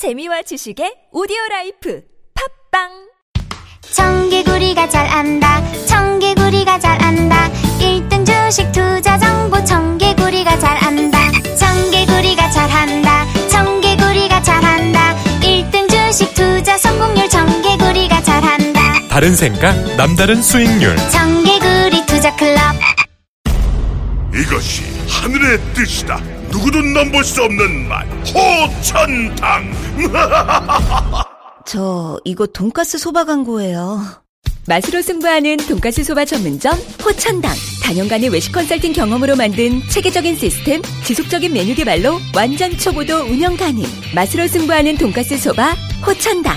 재미와 지식의 오디오 라이프. 팟빵! 청개구리가 잘 안다. 청개구리가 잘 안다. 1등 주식 투자 정보. 청개구리가 잘 안다. 청개구리가 잘 한다. 청개구리가 잘 한다. 1등 주식 투자 성공률. 청개구리가 잘 한다. 다른 생각, 남다른 수익률. 청개구리 투자 클럽. 이것이 하늘의 뜻이다. 누구도 넘볼 수 없는 맛. 호천당. 저 이거 돈가스 소바 광고예요. 맛으로 승부하는 돈가스 소바 전문점 호천당 단연간의 외식 컨설팅 경험으로 만든 체계적인 시스템 지속적인 메뉴 개발로 완전 초보도 운영 가능 맛으로 승부하는 돈가스 소바 호천당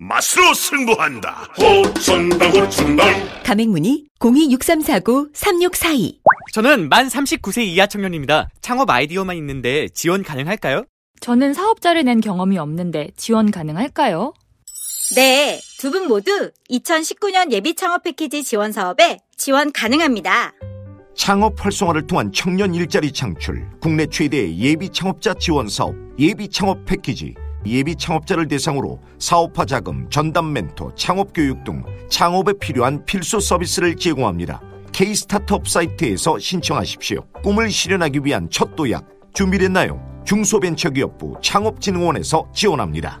맛으로 승부한다. 호천당 호천당. 가맹문의 0263493642 저는 만 39세 이하 청년입니다. 창업 아이디어만 있는데 지원 가능할까요? 저는 사업자를 낸 경험이 없는데 지원 가능할까요? 네, 두 분 모두 2019년 예비 창업 패키지 지원 사업에 지원 가능합니다. 창업 활성화를 통한 청년 일자리 창출, 국내 최대의 예비 창업자 지원 사업, 예비 창업 패키지, 예비 창업자를 대상으로 사업화 자금, 전담 멘토, 창업 교육 등 창업에 필요한 필수 서비스를 제공합니다. K-스타트업 사이트에서 신청하십시오. 꿈을 실현하기 위한 첫 도약, 준비됐나요? 중소벤처기업부 창업진흥원에서 지원합니다.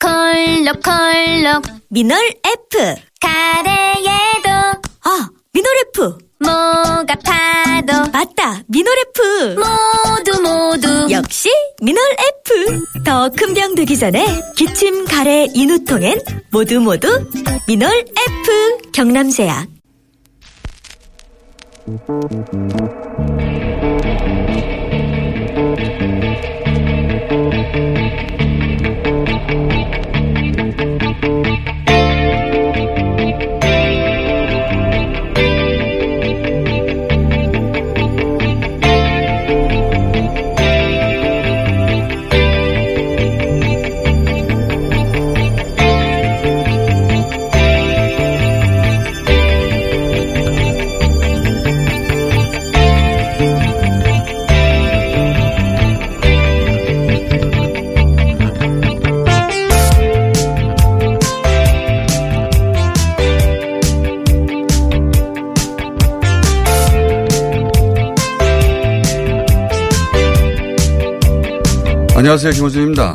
콜록콜록 미놀 F. 가래에도 아, 미놀 F. 목 아파도 맞다. 미놀 F. 모두 모두 역시 미놀 F. 더 큰 병 되기 전에 기침, 가래, 인후통엔 모두 모두 미놀 F. 경남제약. 안녕하세요. 김호준입니다.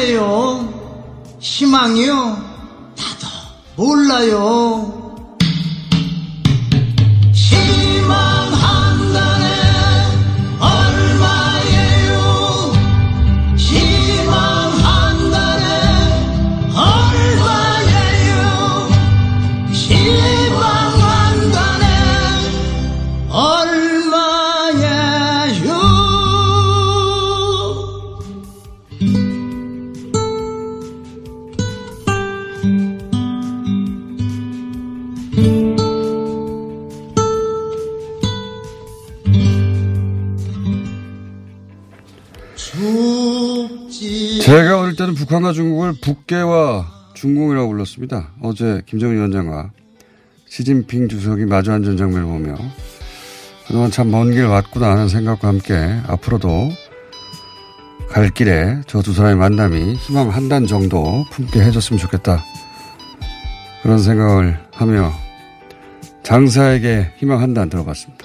얼마래요? 희망이요? 북한과 중국을 북계와 중공이라고 불렀습니다. 어제 김정은 위원장과 시진핑 주석이 마주 앉은 장면을 보며 그동안 참 먼 길 왔구나 하는 생각과 함께 앞으로도 갈 길에 저 두 사람의 만남이 희망 한 단 정도 품게 해줬으면 좋겠다. 그런 생각을 하며 장사에게 희망 한 단 들어봤습니다.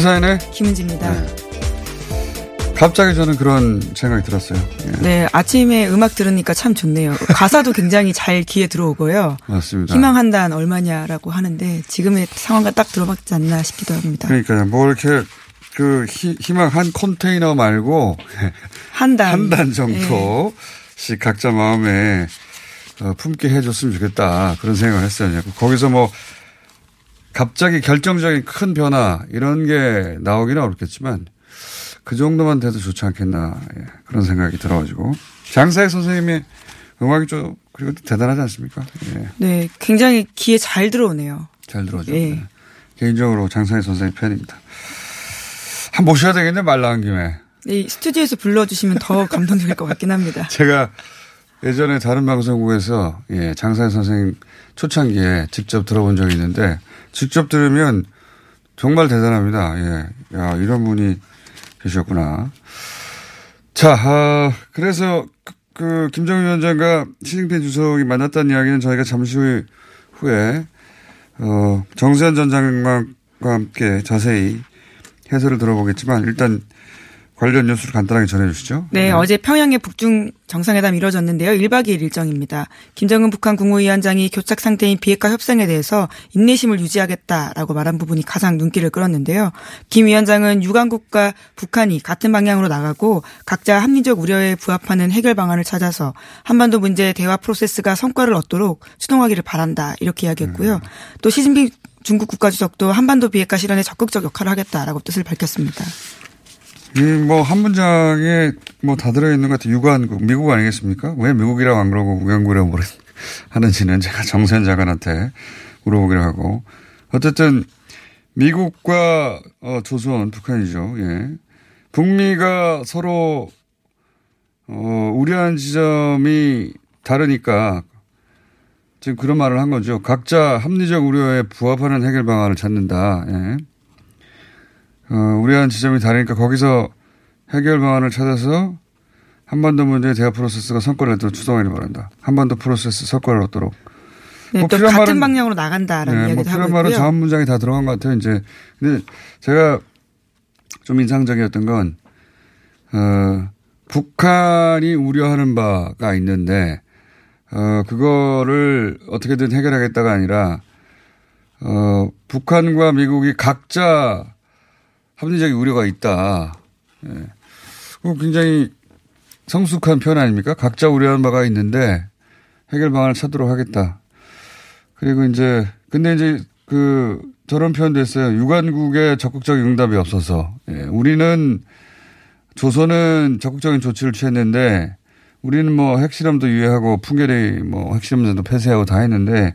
시사인의 김은지입니다. 네. 갑자기 저는 그런 생각이 들었어요. 예. 네, 아침에 음악 들으니까 참 좋네요. 가사도 굉장히 잘 귀에 들어오고요. 맞습니다. 희망 한단 얼마냐라고 하는데 지금의 상황과 딱 들어맞지 않나 싶기도 합니다. 그러니까요. 뭐 이렇게 그 희, 희망 한 컨테이너 말고 한 단. 한 단 정도씩 각자 마음에 어, 품게 해줬으면 좋겠다 그런 생각을 했어요. 거기서 뭐 갑자기 결정적인 큰 변화 이런 게 나오기는 어렵겠지만 그 정도만 돼도 좋지 않겠나 예, 그런 생각이 들어가지고 장사의 선생님의 음악이 좀 그리고 대단하지 않습니까? 예. 네, 굉장히 귀에 잘 들어오네요. 잘 들어오죠. 예. 네. 개인적으로 장사의 선생님 팬입니다. 한번 모셔야 되겠네 말 나온 김에. 이 스튜디오에서 불러주시면 더 감동적일 것 같긴 합니다. 제가 예전에 다른 방송국에서 예, 장사의 선생님 초창기에 직접 들어본 적이 있는데 직접 들으면 정말 대단합니다. 예. 야, 이런 분이 계셨구나. 자, 아, 그래서 그, 그 김정은 위원장과 시진핑 주석이 만났다는 이야기는 저희가 잠시 후에 어, 정세현 전 장관과 함께 자세히 해설을 들어보겠지만 일단 관련 뉴스를 간단하게 전해 주시죠. 네, 네, 어제 평양의 북중 정상회담이 이뤄졌는데요. 1박 2일 일정입니다. 김정은 북한 국무위원장이 교착 상태인 비핵화 협상에 대해서 인내심을 유지하겠다라고 말한 부분이 가장 눈길을 끌었는데요. 김 위원장은 유관국과 북한이 같은 방향으로 나가고 각자 합리적 우려에 부합하는 해결 방안을 찾아서 한반도 문제 대화 프로세스가 성과를 얻도록 추동하기를 바란다 이렇게 이야기했고요. 음. 또 시진핑 중국 국가주석도 한반도 비핵화 실현에 적극적 역할을 하겠다라고 뜻을 밝혔습니다. 뭐, 한 문장에 뭐 다 들어있는 것 같아요. 유관국, 미국 아니겠습니까? 왜 미국이라고 안 그러고 우영국이라고 모르 하는지는 제가 정세현 장관한테 물어보기로 하고. 어쨌든, 미국과 어, 조선, 북한이죠. 예. 북미가 서로, 어, 우려한 지점이 다르니까 지금 그런 말을 한 거죠. 각자 합리적 우려에 부합하는 해결 방안을 찾는다. 예. 어, 우려한 지점이 다르니까 거기서 해결 방안을 찾아서 한반도 문제의 대화 프로세스가 성과를 내도록 추동하기를 바란다. 한반도 프로세스 성과를 얻도록. 네, 뭐또 같은 말은, 방향으로 나간다라는 네, 이야기도 뭐 필요한 하고 말은 있고요. 다음 문장이 다 들어간 것 같아요. 이제 근데 제가 좀 인상적이었던 건 어, 북한이 우려하는 바가 있는데 어, 그거를 어떻게든 해결하겠다가 아니라 어, 북한과 미국이 각자 합리적인 우려가 있다. 예. 굉장히 성숙한 표현 아닙니까? 각자 우려하는 바가 있는데 해결 방안을 찾도록 하겠다. 그리고 이제 근데 이제 그 저런 표현도 했어요. 유관국의 적극적인 응답이 없어서 예. 우리는 조선은 적극적인 조치를 취했는데 우리는 뭐 핵실험도 유예하고 풍계리 뭐 핵실험도 폐쇄하고 다 했는데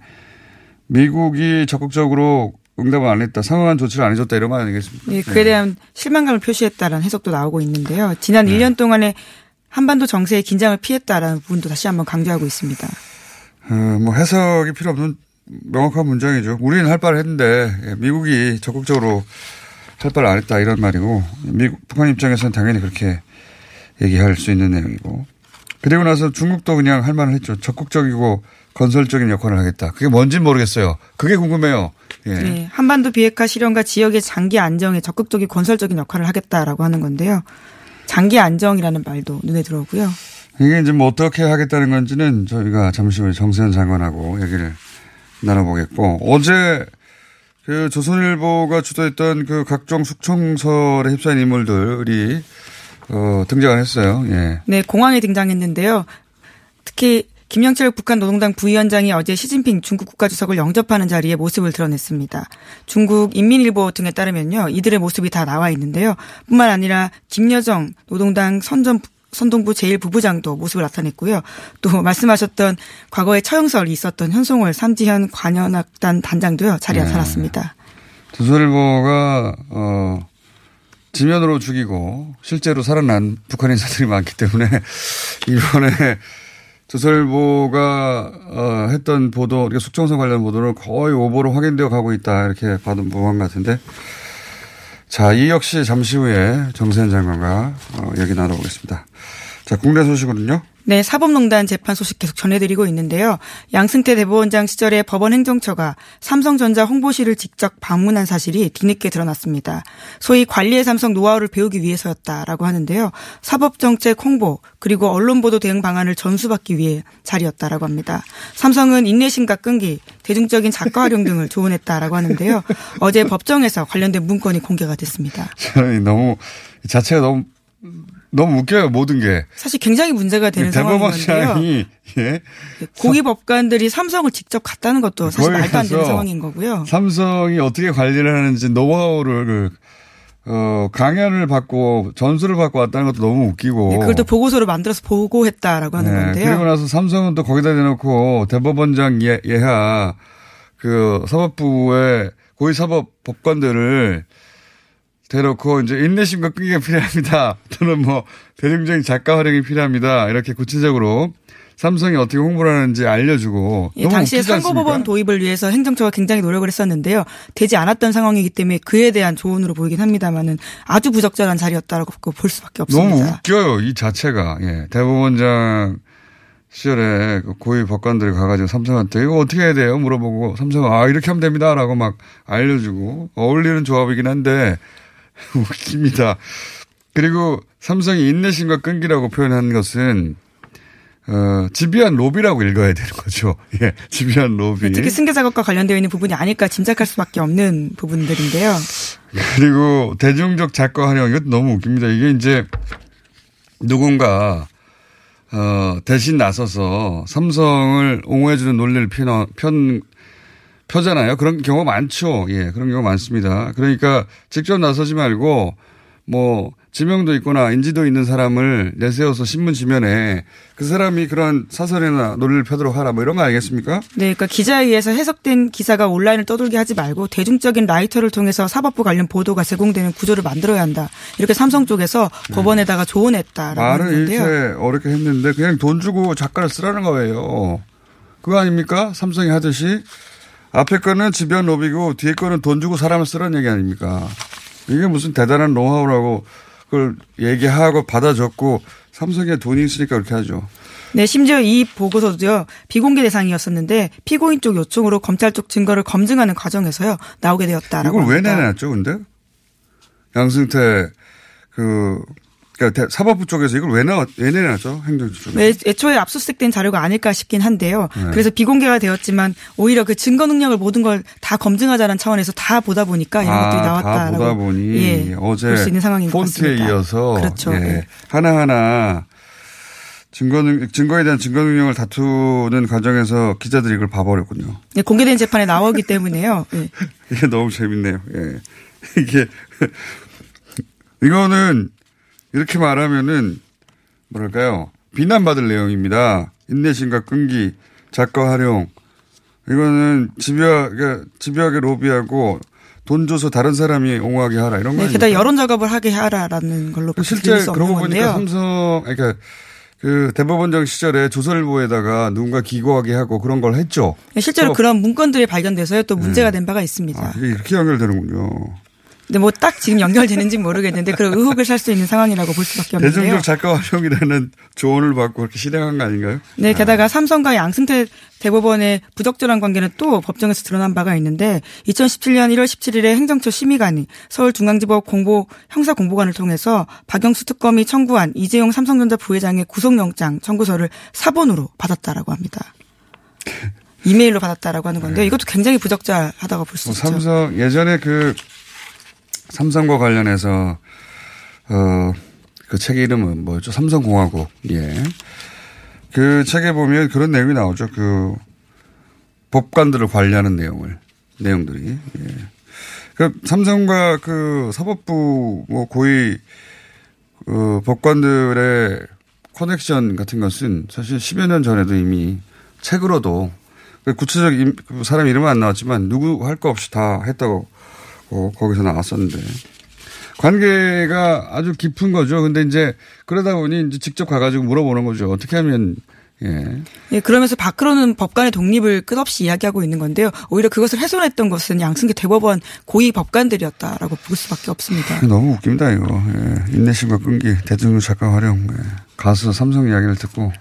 미국이 적극적으로 응답을 안 했다. 상응한 조치를 안 해줬다. 이런 말 아니겠습니까? 예, 그에 대한 실망감을 표시했다라는 해석도 나오고 있는데요. 지난 네. 1년 동안에 한반도 정세의 긴장을 피했다라는 부분도 다시 한번 강조하고 있습니다. 어, 뭐 해석이 필요 없는 명확한 문장이죠. 우리는 할 바를 했는데 예, 미국이 적극적으로 할 바를 안 했다 이런 말이고 미국 북한 입장에서는 당연히 그렇게 얘기할 수 있는 내용이고 그리고 나서 중국도 그냥 할 말을 했죠. 적극적이고 건설적인 역할을 하겠다. 그게 뭔지는 모르겠어요. 그게 궁금해요. 예. 네, 한반도 비핵화 실현과 지역의 장기 안정에 적극적인 건설적인 역할을 하겠다라고 하는 건데요. 장기 안정이라는 말도 눈에 들어오고요. 이게 이제 뭐 어떻게 하겠다는 건지는 저희가 잠시 후에 정세현 장관하고 얘기를 나눠보겠고 어제 그 조선일보가 주도했던 그 각종 숙청설에 휩싸인 인물들이 어, 등장을 했어요. 예. 네, 공항에 등장했는데요. 특히 김영철 북한 노동당 부위원장이 어제 시진핑 중국 국가주석을 영접하는 자리에 모습을 드러냈습니다. 중국 인민일보 등에 따르면요. 이들의 모습이 다 나와 있는데요. 뿐만 아니라 김여정 노동당 선전 선동부 제1부부장도 모습을 나타냈고요. 또 말씀하셨던 과거에 처형설이 있었던 현송월 삼지현 관현악단 단장도요 자리에 네. 나타났습니다. 조선일보가 어 지면으로 죽이고 실제로 살아난 북한 인사들이 많기 때문에 이번에 조선일보가 어, 했던 보도, 그러니까 숙청선 관련 보도는 거의 오보로 확인되어 가고 있다 이렇게 봐도 무방 같은데 자, 이 역시 잠시 후에 정세현 장관과 어, 얘기 나눠보겠습니다. 자, 국내 소식은요? 네, 사법농단 재판 소식 계속 전해드리고 있는데요. 양승태 대법원장 시절에 법원 행정처가 삼성전자 홍보실을 직접 방문한 사실이 뒤늦게 드러났습니다. 소위 관리의 삼성 노하우를 배우기 위해서였다라고 하는데요. 사법정책 홍보 그리고 언론 보도 대응 방안을 전수받기 위해 자리였다라고 합니다. 삼성은 인내심과 끈기, 대중적인 작가 활용 등을 조언했다라고 하는데요. 어제 법정에서 관련된 문건이 공개가 됐습니다. 너무 이 자체가 너무 너무 웃겨요 모든 게 사실 굉장히 문제가 되는 상황인데요. 예 고위 법관들이 삼성을 직접 갔다는 것도 사실 말도 안 되는 상황인 거고요. 삼성이 어떻게 관리를 하는지 노하우를 어, 강연을 받고 전수를 받고 왔다는 것도 너무 웃기고. 네, 그걸 또 보고서를 만들어서 보고했다라고 하는 네, 건데요. 그리고 나서 삼성은 또 거기다 대놓고 대법원장 예, 예하 그 사법부의 고위 사법 법관들을 대놓고 이제 인내심과 끈기가 필요합니다. 또는 뭐 대중적인 작가 활용이 필요합니다. 이렇게 구체적으로 삼성이 어떻게 홍보를 하는지 알려주고 예, 당시에? 선거법원 도입을 위해서 행정처가 굉장히 노력을 했었는데요. 되지 않았던 상황이기 때문에 그에 대한 조언으로 보이긴 합니다만은 아주 부적절한 자리였다라고 볼 수밖에 없습니다. 너무 웃겨요, 이 자체가. 예. 대법원장 시절에 그 고위 법관들이 가가지고 삼성한테 이거 어떻게 해야 돼요? 물어보고 삼성은 아, 이렇게 하면 됩니다. 라고 막 알려주고 어울리는 조합이긴 한데 웃깁니다. 그리고 삼성이 인내심과 끈기라고 표현한 것은 어, 집요한 로비라고 읽어야 되는 거죠. 예, 집요한 로비. 특히 승계 작업과 관련되어 있는 부분이 아닐까 짐작할 수밖에 없는 부분들인데요. 그리고 대중적 작가 활용 이것도 너무 웃깁니다. 이게 이제 누군가 어 대신 나서서 삼성을 옹호해주는 논리를 편, 편 펴잖아요. 그런 경우가 많죠. 예, 그런 경우가 많습니다. 그러니까 직접 나서지 말고 뭐 지명도 있거나 인지도 있는 사람을 내세워서 신문 지면에 그 사람이 그런 사설이나 논리를 펴도록 하라 뭐 이런 거 아니겠습니까? 네, 그러니까 기자에 의해서 해석된 기사가 온라인을 떠돌게 하지 말고 대중적인 라이터를 통해서 사법부 관련 보도가 제공되는 구조를 만들어야 한다. 이렇게 삼성 쪽에서 법원에다가 조언했다라고 말은 하는데요. 이렇게 어렵게 했는데 그냥 돈 주고 작가를 쓰라는 거예요. 그거 아닙니까? 삼성이 하듯이 앞에 거는 지변 로비고 뒤에 거는 돈 주고 사람을 쓰라는 얘기 아닙니까? 이게 무슨 대단한 노하우라고 그걸 얘기하고 받아 적고 삼성에 돈이 있으니까 그렇게 하죠. 네, 심지어 이 보고서도요, 비공개 대상이었었는데, 피고인 쪽 요청으로 검찰 쪽 증거를 검증하는 과정에서요, 나오게 되었다라고. 이걸 왜 합니다. 내놨죠, 근데? 양승태 그 그러니까 대- 사법부 쪽에서 이걸 왜, 나, 왜 내놨죠? 행정처 쪽에서. 네, 애초에 압수수색된 자료가 아닐까 싶긴 한데요. 네. 그래서 비공개가 되었지만 오히려 그 증거 능력을 모든 걸 다 검증하자는 차원에서 다 보다 보니까 이런 것들이 아, 나왔다라고. 다 보다 보니 예, 어제 볼수 있는 상황인 것 폰트에 같습니다. 이어서 그렇죠. 예, 예. 하나하나 증거 능 증거에 대한 증거 능력을 다투는 과정에서 기자들이 이걸 봐버렸군요. 네, 공개된 재판에 나오기 때문에요. 예. 이게 너무 재밌네요. 예. 이게 이거는 이렇게 말하면은 뭐랄까요 비난받을 내용입니다. 인내심과 끈기, 작가 활용 이거는 집요하게 집요하게 로비하고 돈 줘서 다른 사람이 옹호하게 하라 이런 거 네? 게다가 여론 작업을 하게 하라라는 걸로 실제 그러고 보니까. 삼성 그러니까 그 대법원장 시절에 조선일보에다가 누군가 기고하게 하고 그런 걸 했죠. 네, 실제로 어. 그런 문건들이 발견돼서요 또 문제가 된 바가 있습니다. 아, 이렇게 연결되는군요. 근데 뭐 딱 지금 연결되는지 모르겠는데 그런 의혹을 살 수 있는 상황이라고 볼 수밖에 없는데요. 대중적 작가 활용이라는 조언을 받고 그렇게 실행한 거 아닌가요? 네, 게다가 삼성과 양승태 대법원의 부적절한 관계는 또 법정에서 드러난 바가 있는데 2017년 1월 17일에 행정처 심의관이 서울중앙지법 공보 형사 공보관을 통해서 박영수 특검이 청구한 이재용 삼성전자 부회장의 구속영장 청구서를 사본으로 받았다라고 합니다. 이메일로 받았다라고 하는 건데 이것도 굉장히 부적절하다고 볼수 뭐 있죠. 삼성 예전에 그 삼성과 관련해서 어 그 책 이름은 뭐였죠? 삼성공화국. 예. 그 책에 보면 그런 내용이 나오죠. 그 법관들을 관리하는 내용을 내용들이. 예. 그 삼성과 그 사법부 뭐 고위 그 법관들의 커넥션 같은 것은 사실 10여 년 전에도 이미 책으로도 구체적 인- 그 사람 이름은 안 나왔지만 누구 할 거 없이 다 했다고 어, 거기서 나왔었는데 관계가 아주 깊은 거죠. 근데 이제 그러다 보니 이제 직접 가가지고 물어보는 거죠. 어떻게 하면 예. 예, 그러면서 밖으로는 법관의 독립을 끝없이 이야기하고 있는 건데요. 오히려 그것을 훼손했던 것은 양승기 대법원 고위 법관들이었다라고 볼 수밖에 없습니다. 너무 웃깁니다 이거. 예. 인내심과 끈기, 대중적 작가 활용, 예. 가수 삼성 이야기를 듣고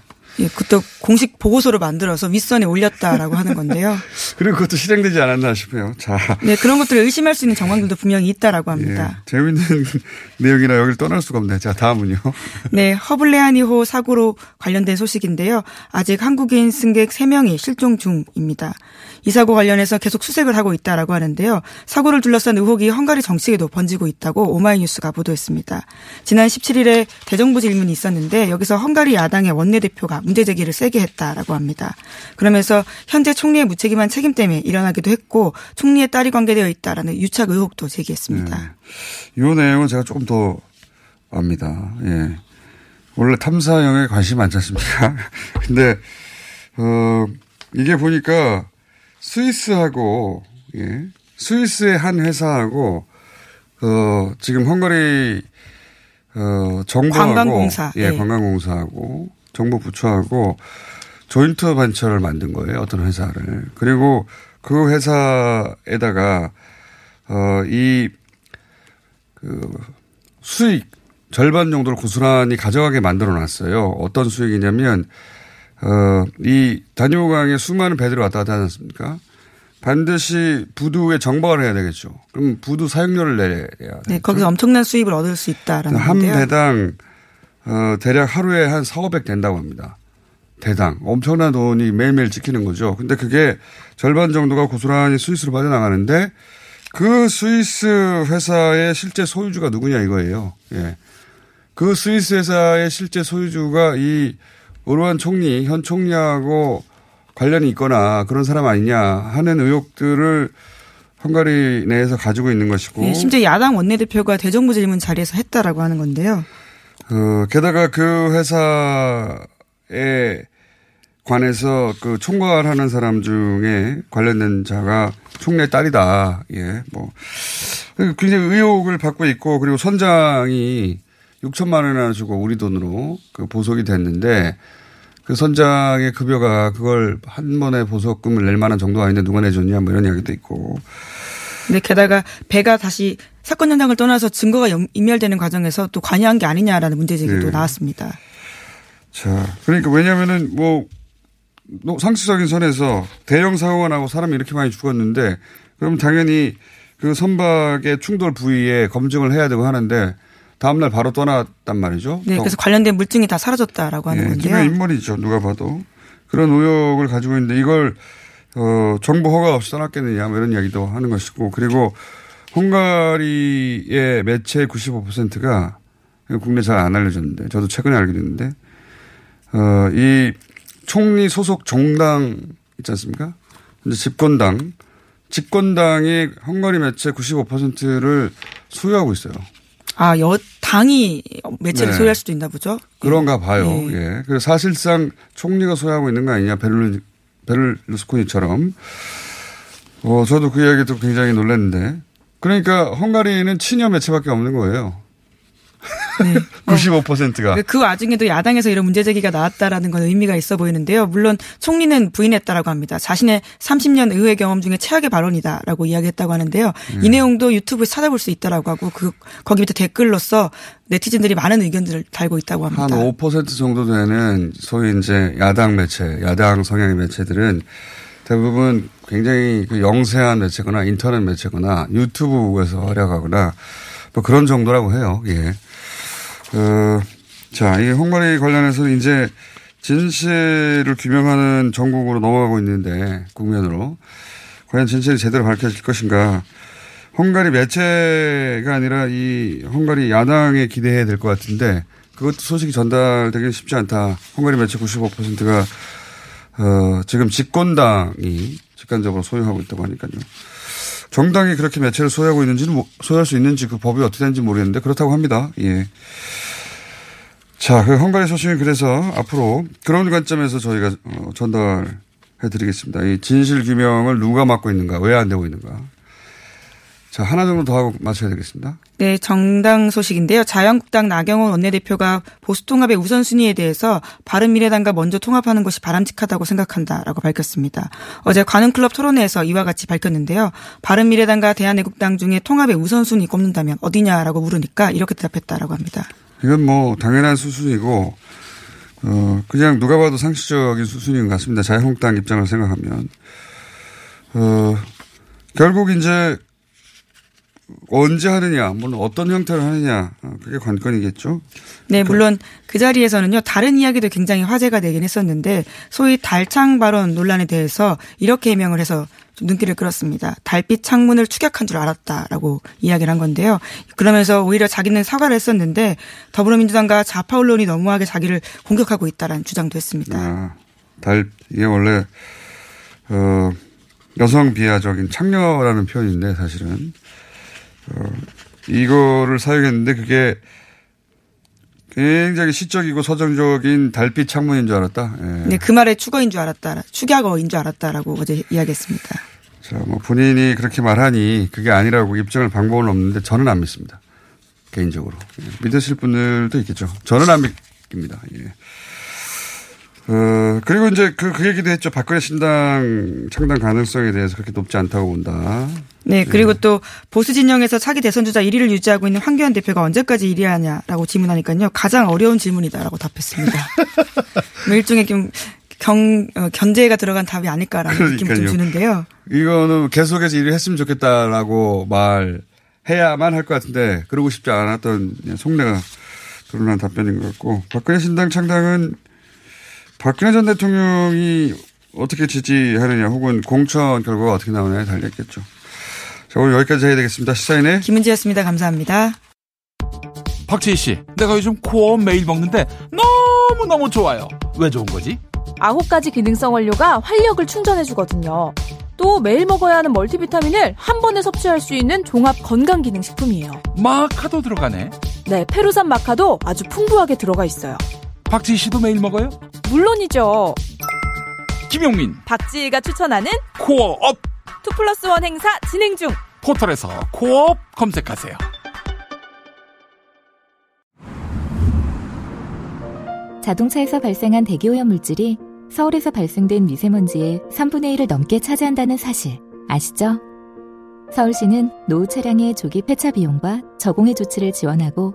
예, 그때 공식 보고서를 만들어서 윗선에 올렸다라고 하는 건데요. 그리고 그것도 실행되지 않았나 싶어요. 자, 네, 그런 것들을 의심할 수 있는 정황들도 분명히 있다라고 합니다. 예. 재밌는 내용이라 여기를 떠날 수가 없네. 자, 다음은요. 네, 허블레아니호 사고로 관련된 소식인데요. 아직 한국인 승객 3명이 실종 중입니다. 이 사고 관련해서 계속 수색을 하고 있다라고 하는데요. 사고를 둘러싼 의혹이 헝가리 정치에도 번지고 있다고 오마이뉴스가 보도했습니다. 지난 17일에 대정부 질문이 있었는데 여기서 헝가리 야당의 원내대표가 문제 제기를 세게 했다라고 합니다. 그러면서 현재 총리의 무책임한 책임 때문에 일어나기도 했고 총리의 딸이 관계되어 있다라는 유착 의혹도 제기했습니다. 이 내용은 제가 조금 더 압니다. 예. 원래 탐사 영역에 관심이 많지 않습니까? 근데, 어, 이게 보니까 스위스하고, 예. 스위스의 한 회사하고, 어, 지금 헝가리, 어, 정부하고. 관광공사. 예, 네. 관광공사하고, 정부 부처하고, 조인트 벤처를 만든 거예요. 어떤 회사를. 그리고 그 회사에다가, 어, 이, 그 수익 절반 정도를 고스란히 가져가게 만들어 놨어요. 어떤 수익이냐면, 어, 이 다뉴강에 수많은 배들이 왔다 갔다 하지 않습니까? 반드시 부두에 정박을 해야 되겠죠. 그럼 부두 사용료를 내야 돼요. 네, 거기서 엄청난 수입을 얻을 수 있다라는 한 건데요. 배당, 어, 대략 하루에 한 4, 500 된다고 합니다. 대당. 엄청난 돈이 매일매일 찍히는 거죠. 근데 그게 절반 정도가 고스란히 스위스로 빠져나가는데 그 스위스 회사의 실제 소유주가 누구냐 이거예요. 예. 그 스위스 회사의 실제 소유주가 이 오르완 총리, 현 총리하고 관련이 있거나 그런 사람 아니냐 하는 의혹들을 헝가리 내에서 가지고 있는 것이고. 네, 심지어 야당 원내대표가 대정부 질문 자리에서 했다라고 하는 건데요. 어, 게다가 그 회사에 관해서 그 총괄하는 사람 중에 관련된 자가 총리의 딸이다. 예, 뭐. 굉장히 의혹을 받고 있고 그리고 선장이 6천만 원이나 주고 우리 돈으로 그 보석이 됐는데 그 선장의 급여가 그걸 한 번에 보석금을 낼 만한 정도 아닌데 누가 내줬냐 뭐 이런 이야기도 있고. 근데 게다가 배가 다시 사건 현장을 떠나서 증거가 영- 인멸되는 과정에서 또 관여한 게 아니냐라는 문제 제기도 네. 나왔습니다. 자, 그러니까 왜냐면은 뭐 노- 상식적인 선에서 대형 사고가 나고 사람이 이렇게 많이 죽었는데 그럼 당연히 그 선박의 충돌 부위에 검증을 해야 되고 하는데 다음날 바로 떠났단 말이죠. 네, 그래서 관련된 물증이 다 사라졌다라고 하는 예, 건데요. 인물이죠. 누가 봐도. 그런 의혹을 가지고 있는데 이걸 어, 정부 허가 없이 떠났겠느냐 뭐 이런 이야기도 하는 것이고 그리고 헝가리의 매체 95%가 국내 잘 안 알려졌는데 저도 최근에 알게 됐는데 어, 이 총리 소속 정당 있지 않습니까? 이제 집권당 집권당이 헝가리 매체 95%를 소유하고 있어요. 아, 여 당이 매체를 네. 소유할 수도 있나 보죠. 그런가 봐요. 예. 예. 그래서 사실상 총리가 소유하고 있는 거 아니냐. 베를루, 베를루스코니처럼. 어, 저도 그 이야기 듣고 굉장히 놀랐는데. 그러니까 헝가리는 친여 매체밖에 없는 거예요. 95%가. 그 와중에도 야당에서 이런 문제 제기가 나왔다라는 건 의미가 있어 보이는데요. 물론 총리는 부인했다라고 합니다. 자신의 30년 의회 경험 중에 최악의 발언이다라고 이야기했다고 하는데요. 이 음. 내용도 유튜브에 찾아볼 수 있다라고 하고 그 거기 밑에 댓글로서 네티즌들이 많은 의견들을 달고 있다고 합니다. 한 5% 정도 되는 소위 이제 야당 매체, 야당 성향의 매체들은 대부분 굉장히 그 영세한 매체거나 인터넷 매체거나 유튜브에서 활약하거나 뭐 그런 정도라고 해요. 예. 어, 자, 이 헝가리 관련해서는 이제 진실을 규명하는 전국으로 넘어가고 있는데 국면으로 과연 진실이 제대로 밝혀질 것인가. 헝가리 매체가 아니라 이 헝가리 야당에 기대해야 될 것 같은데 그것도 소식이 전달되기 쉽지 않다. 헝가리 매체 95%가 어, 지금 집권당이 직간접으로 소유하고 있다고 하니까요. 정당이 그렇게 매체를 소유하고 있는지는 모- 소유할 수 있는지 그 법이 어떻게 되는지 모르겠는데 그렇다고 합니다. 예. 자, 그 헝가리 소식은 그래서 앞으로 그런 관점에서 저희가 어, 전달해 드리겠습니다. 이 진실 규명을 누가 맡고 있는가, 왜 안 되고 있는가. 자, 하나 정도 더 하고 마쳐야 되겠습니다. 네, 정당 소식인데요. 자유한국당 나경원 원내대표가 보수통합의 우선순위에 대해서 바른미래당과 먼저 통합하는 것이 바람직하다고 생각한다라고 밝혔습니다. 어제 관훈클럽 토론회에서 이와 같이 밝혔는데요. 바른미래당과 대한애국당 중에 통합의 우선순위 꼽는다면 어디냐라고 물으니까 이렇게 대답했다라고 합니다. 이건 뭐 당연한 수순이고 어 그냥 누가 봐도 상식적인 수순인 것 같습니다. 자유한국당 입장을 생각하면 어 결국 이제 언제 하느냐, 물론 어떤 형태로 하느냐, 어, 그게 관건이겠죠. 네, 물론 그 자리에서는요, 다른 이야기도 굉장히 화제가 되긴 했었는데, 소위 달창 발언 논란에 대해서 이렇게 해명을 해서 좀 눈길을 끌었습니다. 달빛 창문을 추격한 줄 알았다라고 이야기를 한 건데요. 그러면서 오히려 자기는 사과를 했었는데, 더불어민주당과 좌파 언론이 너무하게 자기를 공격하고 있다라는 주장도 했습니다. 아, 달, 이게 원래, 어, 여성 비하적인 창녀라는 표현인데, 사실은. 어, 이거를 사용했는데 그게 굉장히 시적이고 서정적인 달빛 창문인 줄 알았다. 예. 네, 그 말에 축어인 줄 알았다. 축약어인 줄 알았다라고 어제 이야기했습니다. 자, 뭐 본인이 그렇게 말하니 그게 아니라고 입증할 방법은 없는데 저는 안 믿습니다. 개인적으로. 예. 믿으실 분들도 있겠죠. 저는 안 믿습니다. 예. 어, 그리고 이제 그, 그 얘기도 했죠. 박근혜 신당 창당 가능성에 대해서 그렇게 높지 않다고 본다. 네, 그리고 또 보수 진영에서 차기 대선 주자 1위를 유지하고 있는 황교안 대표가 언제까지 1위 하냐라고 질문하니까요. 가장 어려운 질문이다라고 답했습니다. 뭐 일종의 좀 경, 어, 견제가 들어간 답이 아닐까라는 느낌을 좀 주는데요. 이거는 계속해서 1위 했으면 좋겠다라고 말해야만 할 것 같은데 그러고 싶지 않았던 속내가 드러난 답변인 것 같고 박근혜 신당 창당은 박근혜 전 대통령이 어떻게 지지하느냐 혹은 공천 결과가 어떻게 나오느냐에 달렸겠죠. 자, 오늘 여기까지 해야 되겠습니다. 시사인의 김은지였습니다. 감사합니다. 박지희 씨, 내가 요즘 코어 매일 먹는데 너무너무 좋아요. 왜 좋은 거지? 아홉 가지 기능성 원료가 활력을 충전해주거든요. 또 매일 먹어야 하는 멀티비타민을 한 번에 섭취할 수 있는 종합 건강 기능 식품이에요. 마카도 들어가네. 네, 페루산 마카도 아주 풍부하게 들어가 있어요. 박지희 씨도 매일 먹어요? 물론이죠. 김용민, 박지희가 추천하는 코어업 two plus one 행사 진행 중. 포털에서 코어 업 검색하세요. 자동차에서 발생한 대기오염 물질이 서울에서 발생된 미세먼지의 3분의 1을 넘게 차지한다는 사실 아시죠? 서울시는 노후 차량의 조기 폐차 비용과 저공해 조치를 지원하고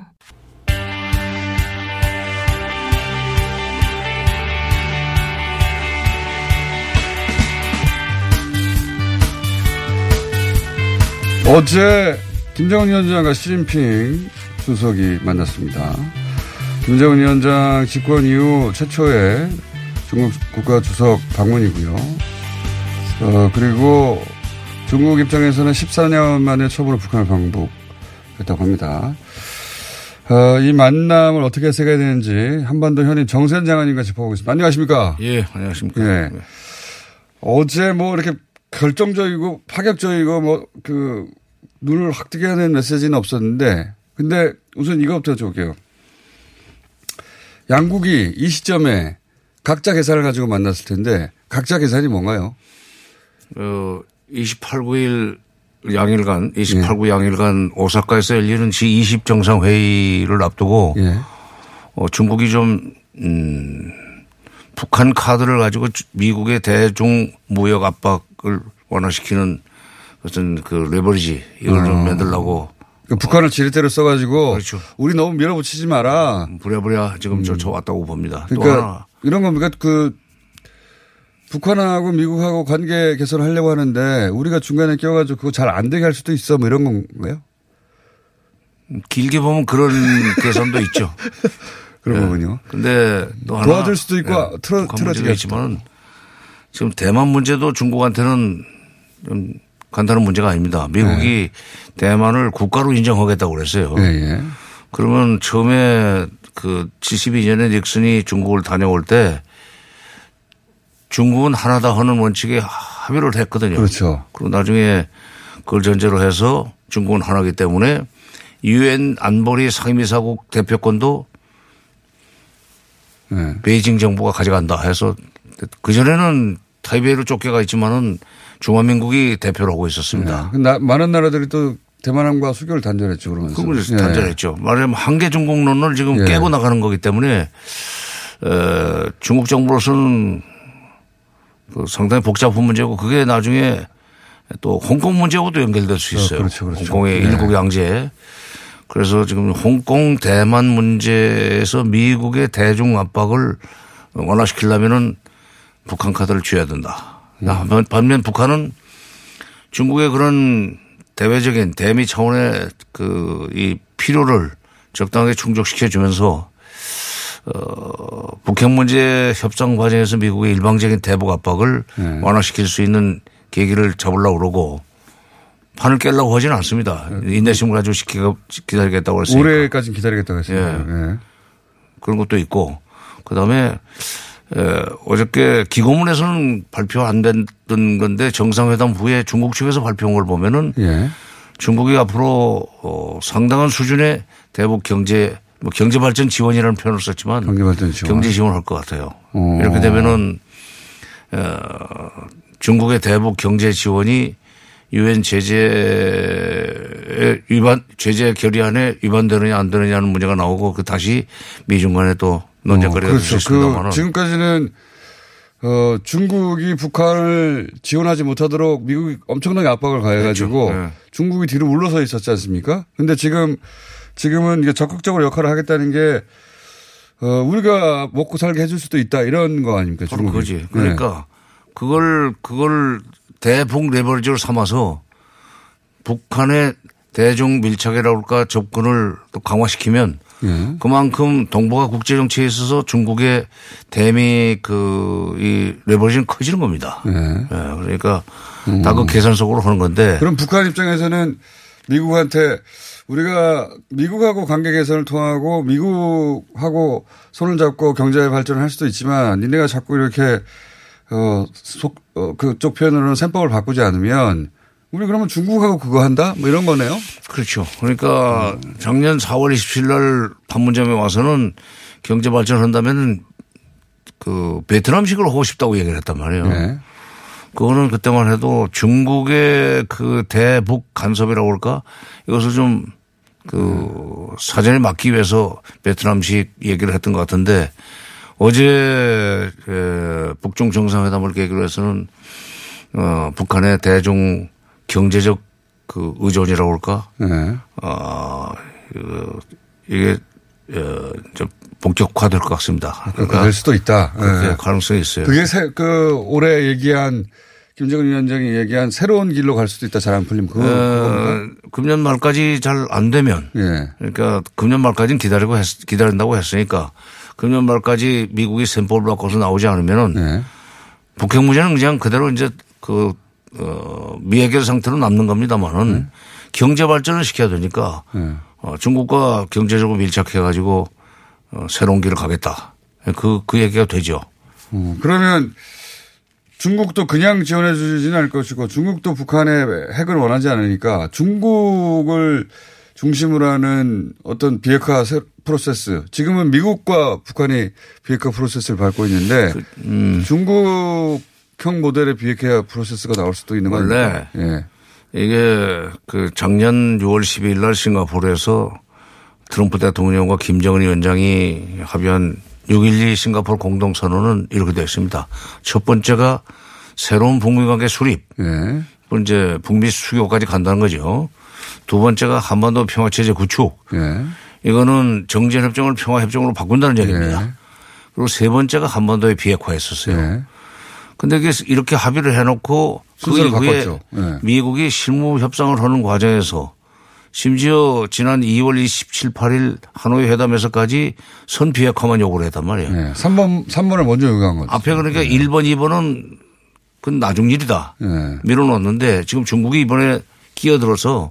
어제 김정은 위원장과 시진핑 주석이 만났습니다. 김정은 위원장 집권 이후 최초의 중국 국가 주석 방문이고요. 어, 그리고 중국 입장에서는 14년 만에 처음으로 북한을 방북했다고 합니다. 어, 이 만남을 어떻게 해석해야 되는지 한반도 현인 정세현 장관님과 짚어보겠습니다. 안녕하십니까? 예, 안녕하십니까. 예. 어제 뭐 이렇게 결정적이고 파격적이고 뭐 그 눈을 확 뜨게 하는 메시지는 없었는데 근데 우선 이거부터 여쭤볼게요. 양국이 이 시점에 각자 계산을 가지고 만났을 텐데 각자 계산이 뭔가요? 어, 28, 9일 양일간, 28, 9 양일간 오사카에서 열리는 G20 정상회의를 앞두고 예. 어, 중국이 좀, 음, 북한 카드를 가지고 주- 미국의 대중 무역 압박 을 완화시키는 어떤 그 레버리지 이걸 좀 어. 만들려고 그 북한을 지렛대로 써가지고 그렇죠. 우리 너무 밀어붙이지 마라. 부랴부랴 지금 저, 저 왔다고 봅니다. 또 그러니까 이런 겁니까? 그 북한하고 미국하고 관계 개선하려고 하는데 우리가 중간에 껴가지고 그거 잘 안 되게 할 수도 있어 뭐 이런 건가요? 길게 보면 그런 계산도 있죠. 그런 거군요. 근데 또 하나 도와줄 수도 있고 예, 틀어- 있지만 지금 대만 문제도 중국한테는 좀 간단한 문제가 아닙니다. 미국이 대만을 국가로 인정하겠다고 그랬어요. 예, 예. 그러면 처음에 그 72년에 닉슨이 중국을 다녀올 때 중국은 하나다 하는 원칙에 합의를 했거든요. 그렇죠. 그리고 나중에 그걸 전제로 해서 중국은 하나기 때문에 유엔 안보리 상임이사국 대표권도 네. 베이징 정부가 가져간다 해서 그전에는 타이베이로 쫓겨가 있지만은 중화민국이 대표를 하고 있었습니다. 그 나- 많은 나라들이 또 대만함과 수교를 단절했죠 그러면서. 그걸 예. 단절했죠. 말하자면 한계 중국론을 지금 예. 깨고 나가는 거기 때문에 어, 중국 정부로서는 그 상당히 복잡한 문제고 그게 나중에 또 홍콩 문제하고도 연결될 수 있어요. 그렇죠, 그렇죠. 홍콩의 예. 일국 양제. 그래서 지금 홍콩 대만 문제에서 미국의 대중 압박을 완화시키려면은 북한 카드를 쥐어야 된다. 음. 반면, 북한은 중국의 그런 대외적인 대미 차원의 그 이 필요를 적당하게 충족시켜 주면서 어, 북핵 문제 협상 과정에서 미국의 일방적인 대북 압박을 네. 완화시킬 수 있는 계기를 잡으려고 그러고 판을 깨려고 하지는 않습니다. 인내심을 가지고 시키고 기다리겠다고 그랬으니까. 올해까지 기다리겠다고 했습니다. 예. 그런 것도 있고 그다음에 에, 어저께 기고문에서는 발표 안 됐던 건데 정상회담 후에 중국 측에서 발표한 걸 보면은 예. 중국이 앞으로 어, 상당한 수준의 대북 경제 뭐 경제 발전 지원이라는 표현을 썼지만 경제 발전 지원. 경제 지원을 할것 같아요. 어. 이렇게 되면은 어, 중국의 대북 경제 지원이 유엔 제재에 위반 제재 결의안에 위반되느냐 안 되느냐는 문제가 나오고 그 다시 미중 간에 또 논쟁거리가 어, 될수 그렇죠. 있습니다만은 그 지금까지는 어, 중국이 북한을 지원하지 못하도록 미국이 엄청나게 압박을 가해가지고 그렇죠. 네. 중국이 뒤로 물러서 있었지 않습니까? 근데 지금 지금은 이게 적극적으로 역할을 하겠다는 게 어, 우리가 먹고 살게 해줄 수도 있다 이런 거 아닙니까? 바로 중국이. 그거지. 네. 그러니까 그걸 그걸 대북 레버리지로 삼아서 북한의 대중 밀착이라고 할까 접근을 또 강화시키면 예. 그만큼 동북아 국제 정치에 있어서 중국의 대미 그이 레버리지는 커지는 겁니다. 예. 예, 그러니까 다그 계산 속으로 하는 건데 그럼 북한 입장에서는 미국한테 우리가 미국하고 관계 개선을 통하고 미국하고 손을 잡고 경제 발전을 할 수도 있지만 니네가 자꾸 이렇게 어, 속, 어, 그쪽 표현으로는 셈법을 바꾸지 않으면 우리 그러면 중국하고 그거 한다? 뭐 이런 거네요? 그렇죠. 그러니까 작년 4월 27일 날 판문점에 와서는 경제 발전을 한다면은 그 베트남식으로 하고 싶다고 얘기를 했단 말이에요. 네. 그거는 그때만 해도 중국의 그 대북 간섭이라고 할까 이것을 좀 그 사전에 막기 위해서 베트남식 얘기를 했던 것 같은데 어제 그 북중 정상회담을 계기로 해서는 어 북한의 대중 경제적 그 의존이라고 할까 네. 어 그, 이게 어좀 본격화될 것 같습니다. 그될 수도 있다. 네. 가능성이 있어요. 그게 새, 그 올해 얘기한 김정은 위원장이 얘기한 새로운 길로 갈 수도 있다. 잘 안 풀리면 그거. 어, 금년 말까지 잘 안 되면 예. 그러니까 금년 말까지는 기다리고 했, 기다린다고 했으니까 금년 말까지 미국이 셈법을 바꿔서 나오지 않으면은 네. 북핵 문제는 그냥 그대로 이제 그 어, 미해결 상태로 남는 겁니다만은 경제 발전을 시켜야 되니까 네. 어, 중국과 경제적으로 밀착해 가지고 어, 새로운 길을 가겠다. 그, 그 얘기가 되죠. 어, 그러면 중국도 그냥 지원해 주지는 않을 것이고 중국도 북한의 핵을 원하지 않으니까 중국을 중심으로 하는 어떤 비핵화 세- 프로세스. 지금은 미국과 북한이 비핵화 프로세스를 밟고 있는데 음. 중국 형 모델의 비핵화 프로세스가 나올 수도 있는 거 원래? 예. 이게 그 작년 6월 12일 날 싱가포르에서 트럼프 대통령과 김정은 위원장이 합의한 6.12 싱가포르 공동선언은 이렇게 되어 있습니다. 첫 번째가 새로운 북미 관계 수립. 예. 또 이제 북미 수교까지 간다는 거죠. 두 번째가 한반도 평화체제 구축. 예. 이거는 정전협정을 평화협정으로 바꾼다는 얘기입니다. 그리고 세 번째가 한반도의 비핵화였었어요. 근데 이게 이렇게 합의를 해놓고 그 이후에. 예. 미국이 실무 협상을 하는 과정에서 심지어 지난 2월 27, 8일 하노이 회담에서까지 선 비핵화만 요구를 했단 말이에요. 예. 3번, 3번을 먼저 요구한 거죠. 앞에 그러니까 1번, 2번은 그건 나중 일이다. 예. 밀어놓는데 지금 중국이 이번에 끼어들어서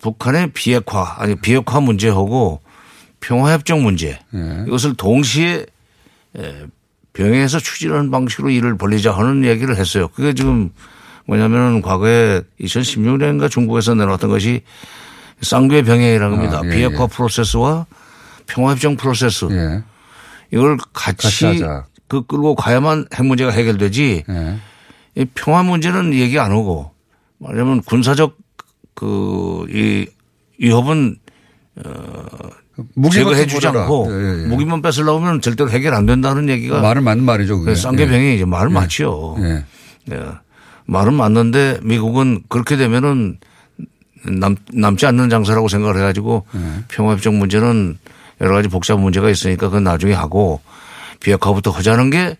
북한의 비핵화 아니 비핵화 문제하고 평화협정 문제 예. 이것을 동시에 에, 병행해서 추진하는 방식으로 일을 벌리자 하는 얘기를 했어요. 그게 지금 뭐냐면은 과거에 2016년인가 중국에서 내놓았던 것이 쌍궤 병행이라는 겁니다. 아, 예, 비핵화 예. 프로세스와 평화협정 프로세스 이걸 같이, 같이. 그 끌고 가야만 핵 문제가 해결되지 예. 이 평화 문제는 얘기 안 하고 말하자면 군사적 그 이 위협은 어 제거해 좀 주지. 않고 예, 예. 무기만 뺏으려고 하면 절대로 해결 안 된다는 얘기가 말은 맞는 말이죠. 그게. 쌍계병이 이제 말은 예. 맞죠. 예. 예. 말은 맞는데 미국은 그렇게 되면은 남, 남지 않는 장사라고 생각을 해가지고 예. 평화협정 문제는 여러 가지 복잡한 문제가 있으니까 그건 나중에 하고 비핵화부터 하자는 게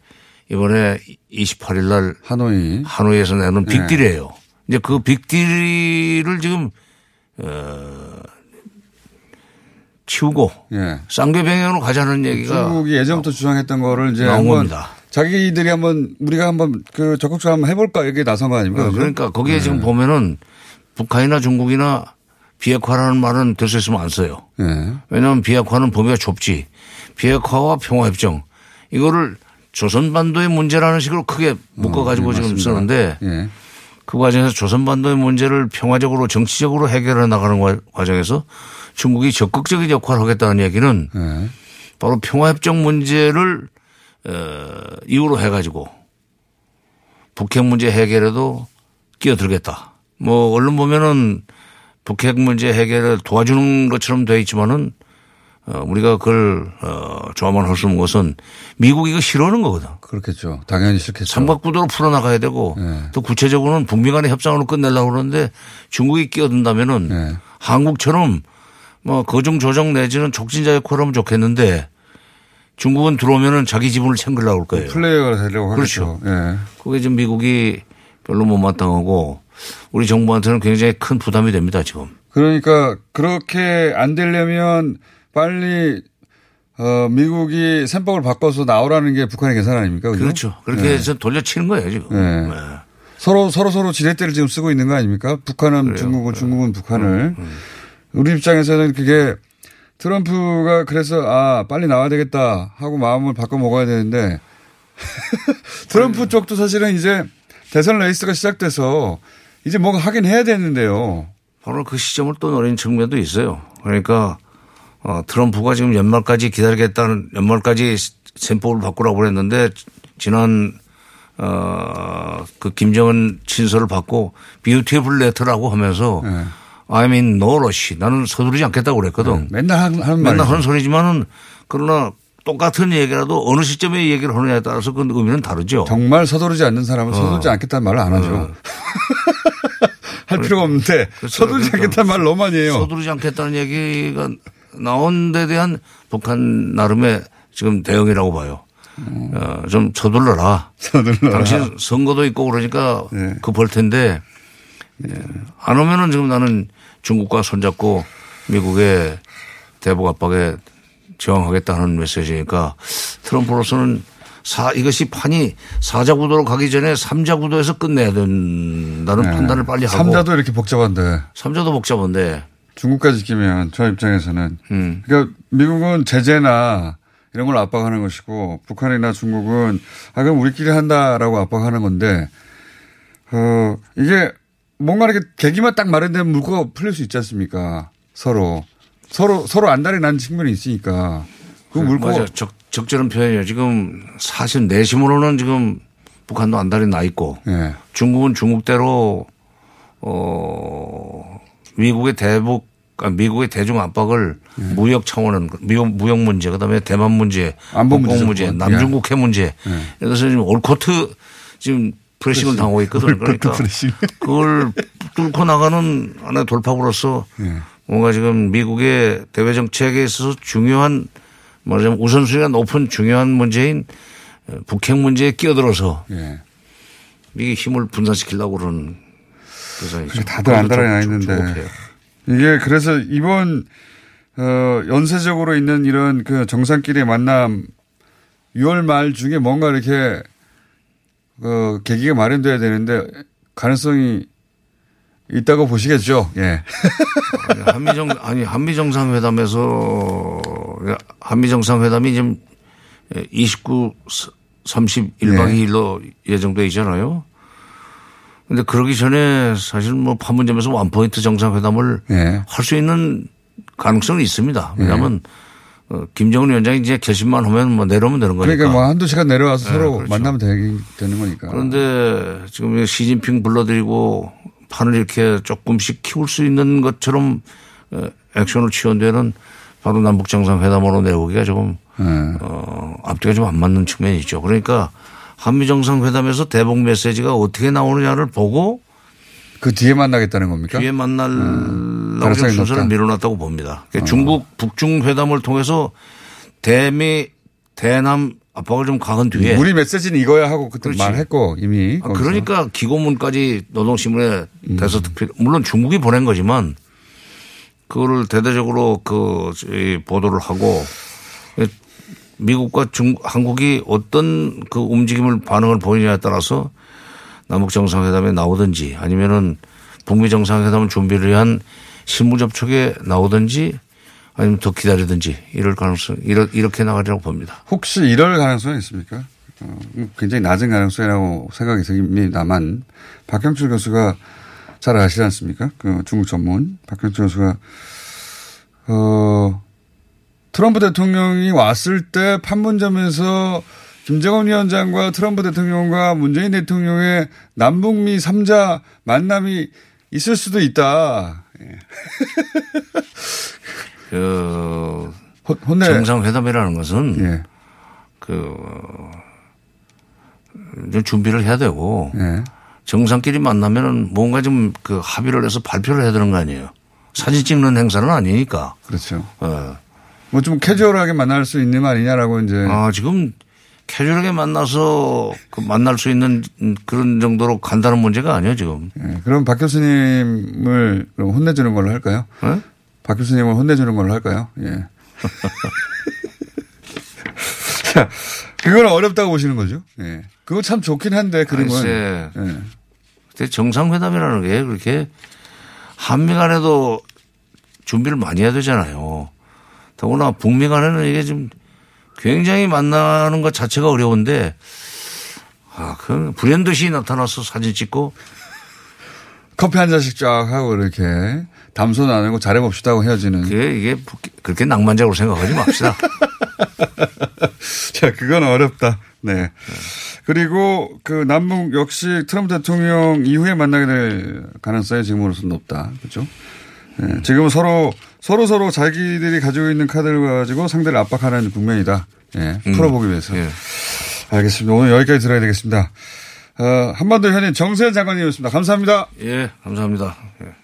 이번에 28일 날 하노이 하노이에서 내는 예. 빅딜이에요. 이제 그 빅딜을 지금 어 치우고 예. 쌍계병행으로 가자는 얘기가 중국이 예전부터 주장했던 거를 이제 나온 한번 겁니다. 자기들이 한번 우리가 한번 그 적극적으로 한번 해볼까 이게 나선 거 아닙니까? 어, 그죠? 그러니까 거기에 예. 지금 보면은 북한이나 중국이나 비핵화라는 말은 될 수 있으면 안 써요. 예. 왜냐하면 비핵화는 범위가 좁지. 비핵화와 평화협정 이거를 조선반도의 문제라는 식으로 크게 묶어가지고 예, 지금 맞습니다. 쓰는데 예. 그 과정에서 조선반도의 문제를 평화적으로 정치적으로 해결해 나가는 과- 과정에서 중국이 적극적인 역할을 하겠다는 얘기는 예. 바로 평화협정 문제를 어, 이유로 해가지고 북핵 문제 해결에도 끼어들겠다. 뭐 언론 보면은 북핵 문제 해결을 도와주는 것처럼 되어 있지만은 어, 우리가 그걸 어, 좋아만 할 수 없는 것은 미국이 이거 싫어하는 거거든. 그렇겠죠. 당연히 싫겠죠. 삼각구도로 풀어나가야 되고 예. 또 구체적으로는 북미 간의 협상으로 끝내려고 그러는데 중국이 끼어든다면은 예. 한국처럼 뭐 거중 조정 내지는 촉진자 역할을 하면 좋겠는데 중국은 들어오면은 자기 지분을 챙기려고 할 거예요. 플레이어가 되려고 하겠죠. 그렇죠. 예. 그게 지금 미국이 별로 못마땅하고 우리 정부한테는 굉장히 큰 부담이 됩니다 지금. 그러니까 그렇게 안 되려면 빨리 어, 미국이 셈법을 바꿔서 나오라는 게 북한의 계산 아닙니까? 그죠? 그렇죠. 그렇게 예. 해서 돌려치는 거예요 지금. 예. 서로 서로 서로 지렛대를 지금 쓰고 있는 거 아닙니까? 북한은 중국은 중국은 북한을 음, 우리 입장에서는 그게 트럼프가 그래서 아 빨리 나와야 되겠다 하고 마음을 바꿔 먹어야 되는데 트럼프 쪽도 사실은 이제 대선 레이스가 시작돼서 이제 뭔가 하긴 해야 되는데요. 바로 그 시점을 또 노린 측면도 있어요. 그러니까 어, 트럼프가 지금 연말까지 기다리겠다는 연말까지 셈법을 바꾸라고 그랬는데 지난 어, 그 김정은 친서를 받고 비유티풀 레터라고 하면서 네. I'm in no rush. 나는 서두르지 않겠다고 그랬거든. 맨날 하는, 하는 맨날 말이죠. 하는 소리지만은 그러나 똑같은 얘기라도 어느 시점에 얘기를 하느냐에 따라서 그 의미는 다르죠. 정말 서두르지 않는 사람은 어. 서두르지 않겠다는 말을 안 하죠. 할 필요가 없는데 서두르지 않겠다는 말 너무 많이 해요. 그러니까 서두르지 않겠다는 얘기가 나온 데 대한 북한 나름의 지금 대응이라고 봐요. 어, 좀 서둘러라. 서둘러라. 당신 선거도 있고 그러니까 네. 급할 텐데 예. 안 오면은 지금 나는 중국과 손잡고 미국의 대북 압박에 저항하겠다는 메시지니까 트럼프로서는 사, 이것이 판이 사자 구도로 가기 전에 삼자 구도에서 끝내야 된다는 네. 판단을 빨리 하고. 삼자도 이렇게 복잡한데. 삼자도 복잡한데 중국까지 끼면 저 입장에서는 음. 그러니까 미국은 제재나 이런 걸 압박하는 것이고 북한이나 중국은 아 그럼 우리끼리 한다라고 압박하는 건데 어 이게 뭔가 이렇게 계기만 딱 마련되면 물꼬가 풀릴 수 있지 않습니까? 서로 서로 서로 안달이 난 측면이 있으니까 그 물꼬 맞아. 적, 적절한 표현이에요. 지금 사실 내심으로는 지금 북한도 안달이 나 있고 예. 중국은 중국대로 어 미국의 대북 아, 미국의 대중 압박을 무역 차원은 미국 무역 문제 그다음에 대만 문제, 예. 안보 문제 국방 문제, 정권. 남중국 해 문제 예. 그래서 지금 올코트 지금 프레싱을 프레싱. 당하고 있거든. 올코트 그러니까. 그걸 뚫고 나가는 하나의 돌파구로서 예. 뭔가 지금 미국의 대외 정책에 있어서 중요한 말하자면 우선순위가 높은 중요한 문제인 북핵 문제에 끼어들어서 예. 미국의 힘을 분산시키려고 그러는 그래서 좀 다들 안달이 나 있는데. 이게 그래서 이번 어 연쇄적으로 있는 이런 그 정상끼리의 만남 6월 말 중에 뭔가 이렇게 어 계기가 마련돼야 되는데 가능성이 있다고 보시겠죠. 예. 아니, 한미 정 아니 한미 정상회담에서 한미 정상회담이 지금 29, 30, 1박 네. 2일로 예정돼 있잖아요. 근데 그러기 전에 사실 뭐 판문점에서 원포인트 정상회담을 예. 할수 있는 가능성은 있습니다. 왜냐하면 어, 김정은 위원장이 이제 결심만 하면 뭐 내려오면 되는 거니까. 그러니까 뭐 한두 시간 내려와서 네, 서로 그렇죠. 만나면 되기, 되는 거니까. 그런데 지금 시진핑 불러들이고 판을 이렇게 조금씩 키울 수 있는 것처럼 어, 액션을 취한 데는 바로 남북 정상회담으로 내오기가 조금 예. 어, 앞뒤가 좀 안 맞는 측면이 있죠. 그러니까 한미 정상회담에서 대북 메시지가 어떻게 나오느냐를 보고 그 뒤에 만나겠다는 겁니까? 뒤에 만날라고 음. 순서를. 밀어놨다고 봅니다. 그러니까 어. 중국 북중 회담을 통해서 대미 대남 압박을 좀 강한 뒤에 우리 메시지는 이거야 하고 그때 그렇지. 말했고 이미. 아. 음. 그러니까 기고문까지 노동신문에 대서 특필 물론 중국이 보낸 거지만 그거를 대대적으로 그 이, 보도를 하고 미국과 중 한국이 어떤 그 움직임을 반응을 보이냐에 따라서 남북 정상회담에 나오든지 아니면은 북미 정상회담 준비를 위한 실무 접촉에 나오든지 아니면 더 기다리든지 이럴 가능성 이렇- 이렇게 나가리라고 봅니다. 혹시 이럴 가능성이 있습니까? 어, 굉장히 낮은 가능성이라고 생각이 듭니다만 박형철 교수가 잘 아시지 않습니까? 그 중국 전문 박형철 교수가 어 트럼프 대통령이 왔을 때 판문점에서 김정은 위원장과 트럼프 대통령과 문재인 대통령의 남북미 3자 만남이 있을 수도 있다. 예. 그 혼내- 정상회담이라는 것은 예. 그 준비를 해야 되고 예. 정상끼리 만나면은 뭔가 좀 그 합의를 해서 발표를 해야 되는 거 아니에요. 사진 찍는 행사는 아니니까. 그렇죠. 어. 뭐 좀 캐주얼하게 만날 수 있는 거 아니냐라고 이제. 아 지금 캐주얼하게 만나서 그 만날 수 있는 그런 정도로 간다는 문제가 아니에요 지금. 예, 그럼 박 교수님을 그럼 혼내주는 걸로 할까요? 네? 박 교수님을 혼내주는 걸로 할까요? 예. 자, 그건 어렵다고 보시는 거죠? 예. 그거 참 좋긴 한데, 그림은. 예. 근데 정상회담이라는 게 그렇게 한미 간에도 준비를 많이 해야 되잖아요. 더구나 북미 간에는 이게 좀 굉장히 만나는 것 자체가 어려운데 아, 그 불현듯이 나타나서 사진 찍고 커피 한 잔씩 쫙 하고 이렇게 담소 나누고 잘해봅시다 하고 헤어지는. 그게 이게 그렇게 낭만적으로 생각하지 맙시다. 자, 그건 어렵다. 네. 그리고 그 남북 역시 트럼프 대통령 이후에 만나게 될 가능성이 지금으로서 높다. 그렇죠? 네. 지금은 서로 서로 서로 자기들이 가지고 있는 카드를 가지고 상대를 압박하는 국면이다. 예. 음. 풀어보기 위해서. 예. 알겠습니다. 오늘 여기까지 들어야 되겠습니다. 어, 한반도 현인 정세현 장관님이었습니다. 감사합니다. 예, 감사합니다. 예.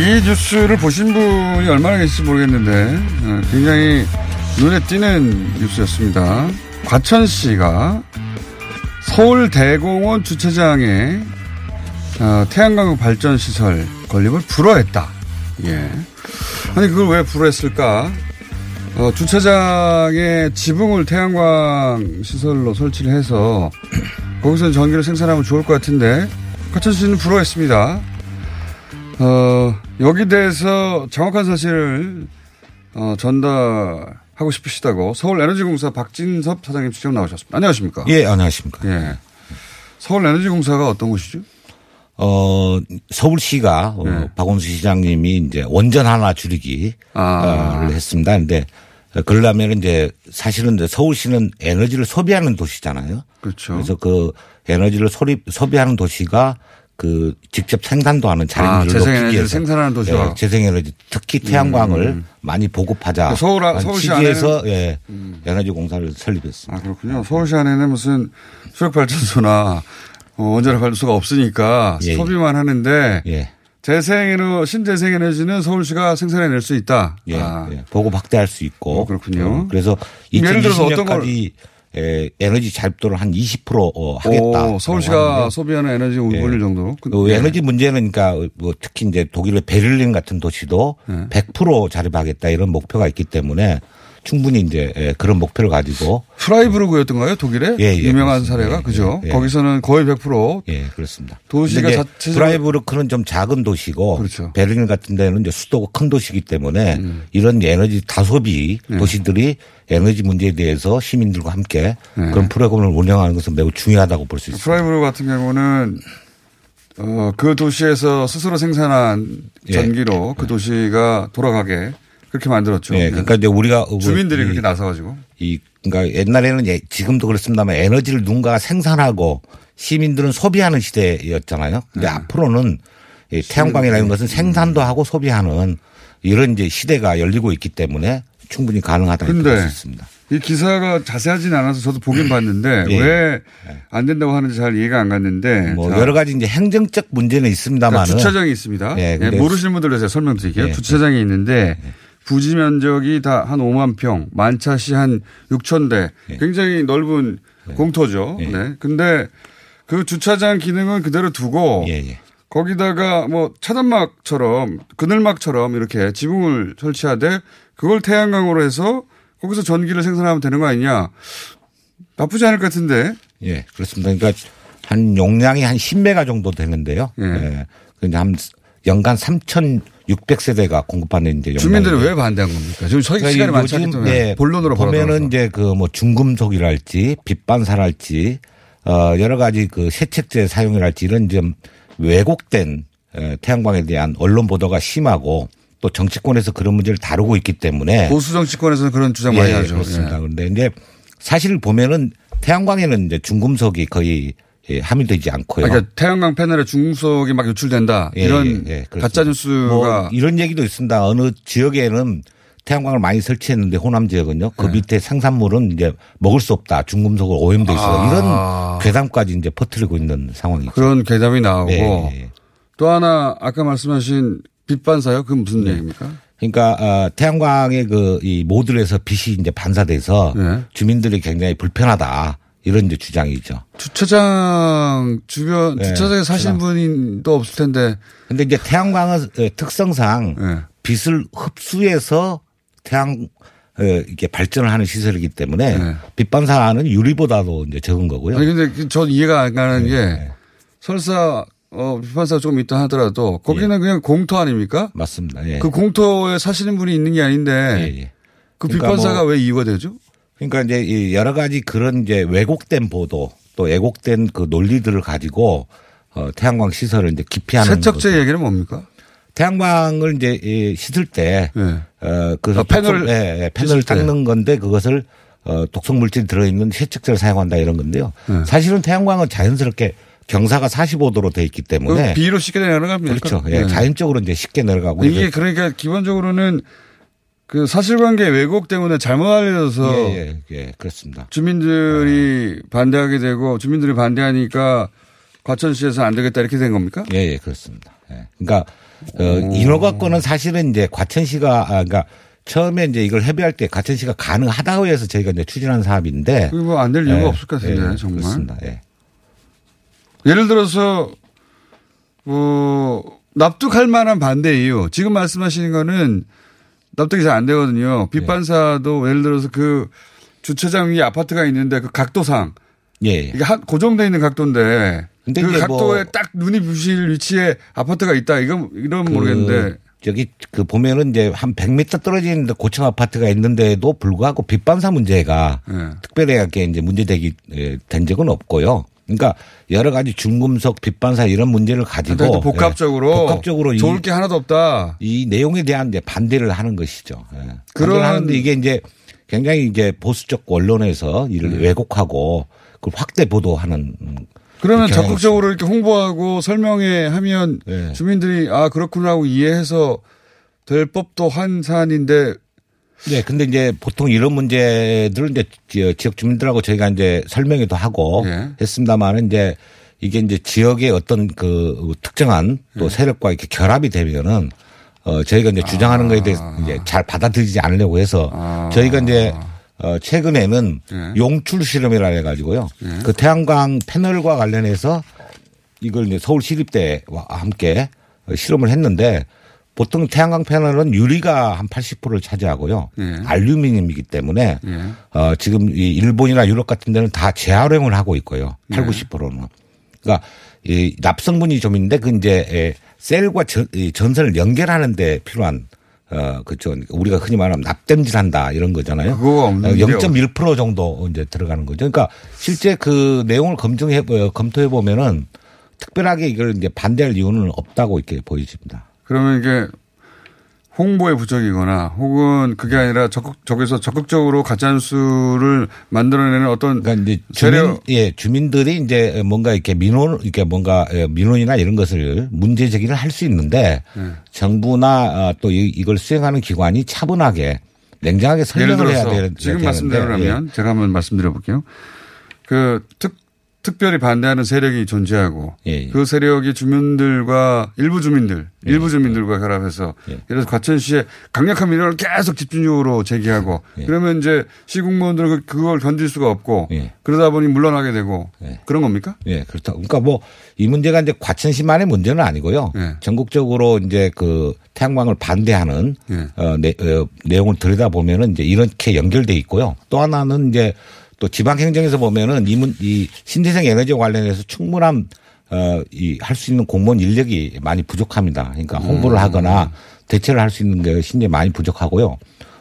이 뉴스를 보신 분이 얼마나 계실지 모르겠는데 어, 굉장히 눈에 띄는 뉴스였습니다. 과천시가 서울대공원 주차장에 어, 태양광 발전 시설 건립을 불허했다. 예. 아니 그걸 왜 불허했을까? 어, 주차장에 지붕을 태양광 시설로 설치를 해서 거기서 전기를 생산하면 좋을 것 같은데 과천시는 불허했습니다. 어, 여기 대해서 정확한 사실을 어, 전달하고 싶으시다고 서울에너지공사 박진섭 사장님 직접 나오셨습니다. 안녕하십니까? 예, 안녕하십니까? 예. 서울에너지공사가 어떤 곳이죠? 어, 서울시가 어, 네. 박원수 시장님이 이제 원전 하나 줄이기를 아. 했습니다. 근데 그러려면 이제 사실은 이제 서울시는 에너지를 소비하는 도시잖아요. 그렇죠. 그래서 그 에너지를 소리, 소비하는 도시가 그 직접 생산도 하는 아, 자립률을 높이기 위해서 생산하는 도시가. 예, 재생에너지 특히 태양광을 음. 많이 보급하자. 서울, 라는 서울시 안에는- 예, 에너지 공사를 설립했습니다. 아, 그렇군요. 서울시 안에는 무슨 수력 발전소나 어, 원자력 발전소가 없으니까 예, 예. 소비만 하는데 예. 재생에너 신재생 에너지는 서울시가 생산해낼 수 있다. 예, 아, 예. 보급 확대할 수 있고. 어, 그렇군요. 어, 그래서 예를 들어서 어떤 걸- 2020년까지 에, 에너지 자립도를 한 20% 어, 하겠다. 오, 서울시가 소비하는 에너지 올릴 정도로. 그- 그 예. 에너지 문제는 그러니까 뭐 특히 이제 독일의 베를린 같은 도시도 네. 100% 자립하겠다 이런 목표가 있기 때문에 충분히 이제 예, 그런 목표를 가지고 프라이부르크였던가요? 독일에? 예, 예, 유명한 그렇습니다. 사례가. 예, 그죠? 예, 예. 거기서는 거의 100%. 예, 그렇습니다. 도시가 자체적으로- 프라이부르크는 좀 작은 도시고 그렇죠. 베를린 같은 데는 이제 수도가 큰 도시이기 때문에 음. 이런 에너지 다소비 네. 도시들이 에너지 문제에 대해서 시민들과 함께 네. 그런 프로그램을 운영하는 것은 매우 중요하다고 볼 수 있습니다. 프라이브르 같은 경우는 어, 그 도시에서 스스로 생산한 예. 전기로 그 도시가 돌아가게 그렇게 만들었죠. 예, 그러니까 이제 우리가 주민들이 이- 그렇게 나서가지고 이 그러니까 옛날에는 예, 지금도 그렇습니다만 에너지를 누군가가 생산하고 시민들은 소비하는 시대였잖아요. 근데 네. 앞으로는 이 태양광이라는 것은 생산도 하고 소비하는 이런 이제 시대가 열리고 있기 때문에 충분히 가능하다고 볼 근데 수 있습니다. 이 기사가 자세하진 않아서 저도 보긴 봤는데 예. 왜안 된다고 하는지 잘 이해가 안 갔는데 뭐 자, 여러 가지 이제 행정적 문제는 있습니다만 그러니까 주차장이 있습니다. 예, 예, 모르시는 분들로 제가 설명드릴게요. 예, 주차장이 있는데 부지 면적이 다 한 5만 평, 만차시 한 6천 대, 예. 굉장히 넓은 공터죠. 네. 근데 그 주차장 기능은 그대로 두고 예, 거기다가 뭐 차단막처럼 그늘막처럼 이렇게 지붕을 설치하되 그걸 태양광으로 해서 거기서 전기를 생산하면 되는 거 아니냐? 나쁘지 않을 것 같은데. 예, 그렇습니다. 그러니까 한 용량이 한 10메가 정도 되는데요. 예. 근데 한 연간 3,600세대가 공급받는 이제 주민들이 왜 반대한 겁니까? 지금 서 그러니까 시간이 많지 않기 때문에 예, 본론으로 보면은. 이제 그 뭐 중금속이랄지 빛반사랄지 어 여러 가지 그 세척제 사용이랄지 이런 좀 왜곡된 에, 태양광에 대한 언론 보도가 심하고 또 정치권에서 그런 문제를 다루고 있기 때문에 보수 정치권에서는 그런 주장 많이 예, 하죠. 그렇습니다. 예. 그런데 이제 사실 보면은 태양광에는 이제 중금속이 거의 예, 함유되지 않고요. 그러니까 태양광 패널에 중금속이 막 유출된다. 예, 이런 예, 예. 가짜 뉴스가 뭐 이런 얘기도 있습니다. 어느 지역에는 태양광을 많이 설치했는데 호남 지역은요. 그 네. 밑에 생산물은 이제 먹을 수 없다. 중금속으로 오염돼 있어. 아. 이런 괴담까지 이제 퍼뜨리고 있는 상황이죠. 그런 괴담이 나오고 예, 예. 또 하나 아까 말씀하신 빛반사요? 그건 무슨 얘기입니까? 그러니까 어, 태양광의 그 이 모듈에서 빛이 이제 반사돼서 네. 주민들이 굉장히 불편하다. 이런 이제 주장이죠. 주차장 주변 네, 주차장에 주차장. 분이 또 없을 텐데. 근데 이제 태양광은 어, 특성상 네. 빛을 흡수해서 태양 어, 이게 발전을 하는 시설이기 때문에 네. 빛 반사는 유리보다도 이제 적은 거고요. 아니 근데 그전 이해가 안 가는 네, 게 설사 어 빛반사가 조금 있다 하더라도 거기는 그냥 공터 아닙니까? 맞습니다. 예. 그 공터에 사시는 분이 있는 게 아닌데 그 그러니까 빛반사가 뭐 왜 이유가 되죠? 그러니까 이제 이 여러 가지 그런 이제 왜곡된 보도 또 왜곡된 그 논리들을 가지고 어, 태양광 시설을 이제 기피하는 세척제 얘기는 뭡니까? 태양광을 이제 이 씻을 때, 어, 그 아, 패널을 예, 예, 패널을. 닦는 건데 그것을 어, 독성 물질이 들어있는 세척제를 사용한다 이런 건데요. 네. 사실은 태양광은 자연스럽게 경사가 45도로 돼 있기 때문에 그 비로 쉽게 내려갑니까? 그렇죠. 예, 네. 자연적으로 이제 쉽게 내려가고 이게 이제 그러니까 기본적으로는 그 사실관계 왜곡 때문에 잘못 알려져서 예, 예, 예, 그렇습니다. 주민들이 반대하게 되고 주민들이 반대하니까 과천시에서 안 되겠다 이렇게 된 겁니까? 예, 예, 그렇습니다. 예. 그러니까 어, 인허가권은 사실은 이제 과천시가 아, 그러니까 처음에 이제 이걸 협의할 때 가천시가 가능하다고 해서 저희가 이제 추진한 사업인데. 그거 안될 이유가 예, 없을 것 같은데 예, 정말. 그렇습니다. 예. 예를 들어서 뭐 납득할 만한 반대 이유. 지금 말씀하시는 거는 납득이 잘 안 되거든요. 빗반사도 예를 들어서 그 주차장 위에 아파트가 있는데 그 각도상 예. 이게 한 고정돼 있는 각도인데 근데 그 각도에 뭐- 딱 눈이 부실 위치에 아파트가 있다. 이건 이런 그 모르겠는데 저기 그 보면은 이제 한 100m 떨어져 있는데 고층 아파트가 있는데도 불구하고 빗반사 문제가 네. 특별하게 이제 문제되기 에, 된 적은 없고요. 그러니까 여러 가지 중금속 빗반사 이런 문제를 가지고 복합적으로 예, 복합적으로 좋을 이, 게 하나도 없다. 이 내용에 대한 이제 반대를 하는 것이죠. 예. 그런- 하는데 이게 이제 굉장히 이제 보수적 언론에서 이를 왜곡하고 그걸 확대 보도하는 음, 그러면 적극적으로 이렇게 홍보하고 설명회 하면 네. 주민들이 아 그렇구나 하고 이해해서 될 법도 한 사안인데 네, 근데 이제 보통 이런 문제들은 이제 지- 지역 주민들하고 저희가 이제 설명회도 하고 예. 했습니다만은 이제 이게 이제 지역의 어떤 그 특정한 또 예. 세력과 이렇게 결합이 되면은 어 저희가 이제 주장하는 거에 대해서 아. 이제 잘 받아들이지 않으려고 해서 저희가 이제 어 최근에는 예. 용출 실험이라 해 가지고요. 그 태양광 패널과 관련해서 이걸 이제 서울 시립대와 함께 어, 실험을 했는데 보통 태양광 패널은 유리가 한 80%를 차지하고요. 예. 알루미늄이기 때문에 예. 어, 지금 이 일본이나 유럽 같은 데는 다 재활용을 하고 있고요. 8, 예. 90%는. 그러니까 이 납성분이 좀 있는데 그 이제 에, 셀과 전, 이 전선을 연결하는 데 필요한 어, 그죠. 우리가 흔히 말하면 납땜질 한다 이런 거잖아요. 그거가 없는데요. 0.1% 정도 이제 들어가는 거죠. 그러니까 실제 그 내용을 검증해, 어, 검토해 보면은 특별하게 이걸 이제 반대할 이유는 없다고 이렇게 보여집니다. 그러면 이게 홍보의 부족이거나 혹은 그게 아니라 적극 적에서 적극적으로 가짜뉴스를 만들어내는 어떤 그러니까 이제 재료 주민, 예, 주민들이 이제 뭔가 이렇게 민원, 이렇게 뭔가 예, 민원이나 이런 것을 문제 제기를 할 수 있는데 네. 정부나 어, 또 이- 이걸 수행하는 기관이 차분하게 냉정하게 설명을 해야 되는 지금 말씀대로라면 예. 제가 한번 말씀드려 볼게요. 그 특, 특별히 반대하는 세력이 존재하고 예, 그 세력이 주민들과 일부 주민들, 일부 주민들과 결합해서 예를 들어서 과천시에 강력한 민원을 계속 집중적으로 제기하고 예. 그러면 이제 시공무원들은 그- 그걸 견딜 수가 없고 그러다 보니 물러나게 되고 그런 겁니까? 예, 그렇다. 그러니까 뭐 이 문제가 이제 과천시만의 문제는 아니고요. 예. 전국적으로 이제 그 태양광을 반대하는 예. 어, 내, 어, 내용을 들여다 보면은 이제 이렇게 연결돼 있고요. 또 하나는 이제 또 지방 행정에서 보면은 이, 문, 이 신재생 에너지 관련해서 충분한 어, 이 할 수 있는 공무원 인력이 많이 부족합니다. 그러니까 홍보를 음. 하거나 대처를 할 수 있는 게 신재 많이 부족하고요.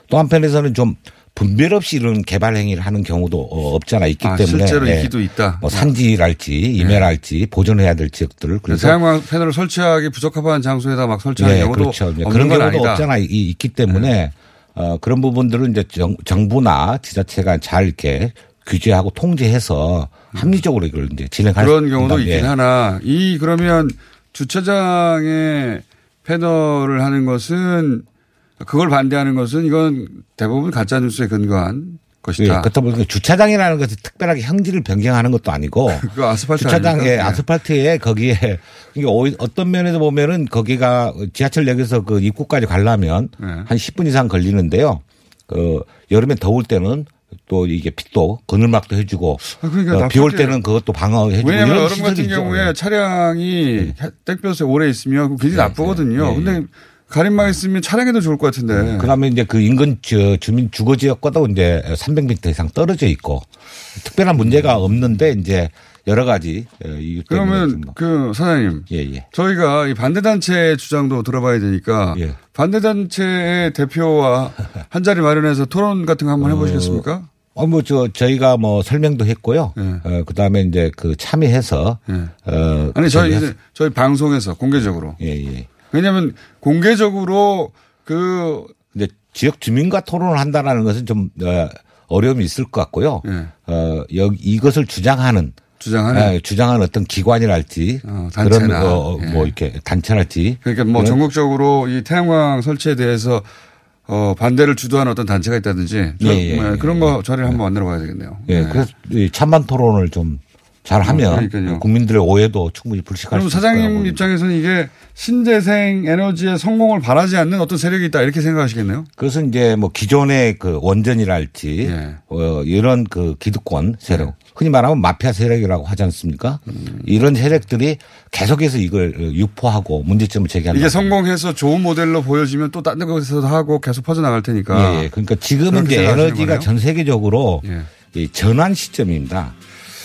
또 한편에서는 좀 분별 없이 이런 개발 행위를 하는 경우도 어, 없잖아 있기 아, 때문에 실제로 예. 있기도 있다. 뭐 산지랄지 임해랄지 보존해야 될 지역들을 그래서 태양광 패널을 설치하기 부적합한 장소에다 막 설치하는 네, 경우도 그렇죠. 네, 없는 그런 건 경우도 아니다. 없잖아 이- 있기 때문에 어, 그런 부분들은 이제 정, 정부나 지자체가 잘 이렇게 규제하고 통제해서 합리적으로 이걸 이제 진행할 그런 수 경우도. 있긴 예. 하나 이 그러면 주차장에 패널을 하는 것은 그걸 반대하는 것은 이건 대부분 가짜 뉴스에 근거한 예, 것이다. 그렇다 보니까 주차장이라는 것이 특별하게 형질을 변경하는 것도 아니고 그 아스팔트 주차장에 아닙니까? 예. 아스팔트에 거기에 그러니까 어떤 면에서 보면은 거기가 지하철역에서 그 입구까지 가려면 네. 한 10분 이상 걸리는데요. 그 여름에 더울 때는 또 이게 빛도 그늘막도 해주고 아, 그러니까 어, 비올. 때는 그것도 방어해주고 왜냐하면 이런 얼음 같은 있죠. 경우에 차량이 땡볕에 오래 있으면 굉장히 나쁘거든요. 네, 근데 가림막 있으면 차량에도 좋을 것 같은데. 그다음에 이제 그 인근 저 주민 주거 지역과도 이제 300m 이상 떨어져 있고 특별한 문제가 없는데 이제 여러 가지 어, 이유 그러면 그 사장님, 예, 예. 저희가 이 반대 단체 주장도 들어봐야 되니까 예. 반대 단체의 대표와 한 자리 마련해서 토론 같은 거 한번 해보시겠습니까? 어, 뭐, 저, 저희가 뭐 설명도 했고요. 어, 그 다음에 이제 그 참여해서. 어, 예. 아니 저희 이제 저희 방송에서 공개적으로. 예, 예. 왜냐하면 공개적으로 그 이제 지역 주민과 토론을 한다라는 것은 좀, 어, 어려움이 있을 것 같고요. 어, 여기 이것을 주장하는. 예. 주장하는? 예, 주장하는 어떤 기관이랄지. 단체나. 그런, 어, 예. 뭐 이렇게 단체랄지. 그러니까 뭐 전국적으로 이 태양광 설치에 대해서 어, 반대를 주도하는 어떤 단체가 있다든지 저- 예, 예, 뭐 예, 그런 거 자리를 한번 만들어 봐야 되겠네요. 예, 네. 그래서 이 찬반 토론을 좀 잘 하면 어, 그러니까요. 국민들의 오해도 충분히 불식할 그럼 수 사장님. 입장에서는 이게 신재생 에너지의 성공을 바라지 않는 어떤 세력이 있다 이렇게 생각하시겠네요. 그것은 이제 뭐 기존의 그 원전이랄지 예. 어, 이런 그 기득권 세력 흔히 말하면 마피아 세력이라고 하지 않습니까? 음. 이런 세력들이 계속해서 이걸 유포하고 문제점을 제기하는 이게. 성공해서 좋은 모델로 보여지면 또 다른 곳에서도 하고 계속 퍼져나갈 테니까. 예, 예. 그러니까 지금은 이제 에너지가? 전 세계적으로 이 전환 시점입니다.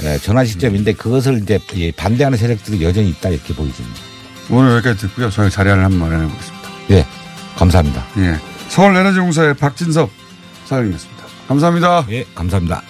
예, 전환 시점인데 그것을 이제 이 반대하는 세력들이 여전히 있다 이렇게 보여집니다. 오늘 여기까지 듣고요. 저희 자리를 한번 마련해 보겠습니다. 예, 감사합니다. 예. 서울에너지공사의 박진섭 사장님이었습니다. 감사합니다. 예, 감사합니다.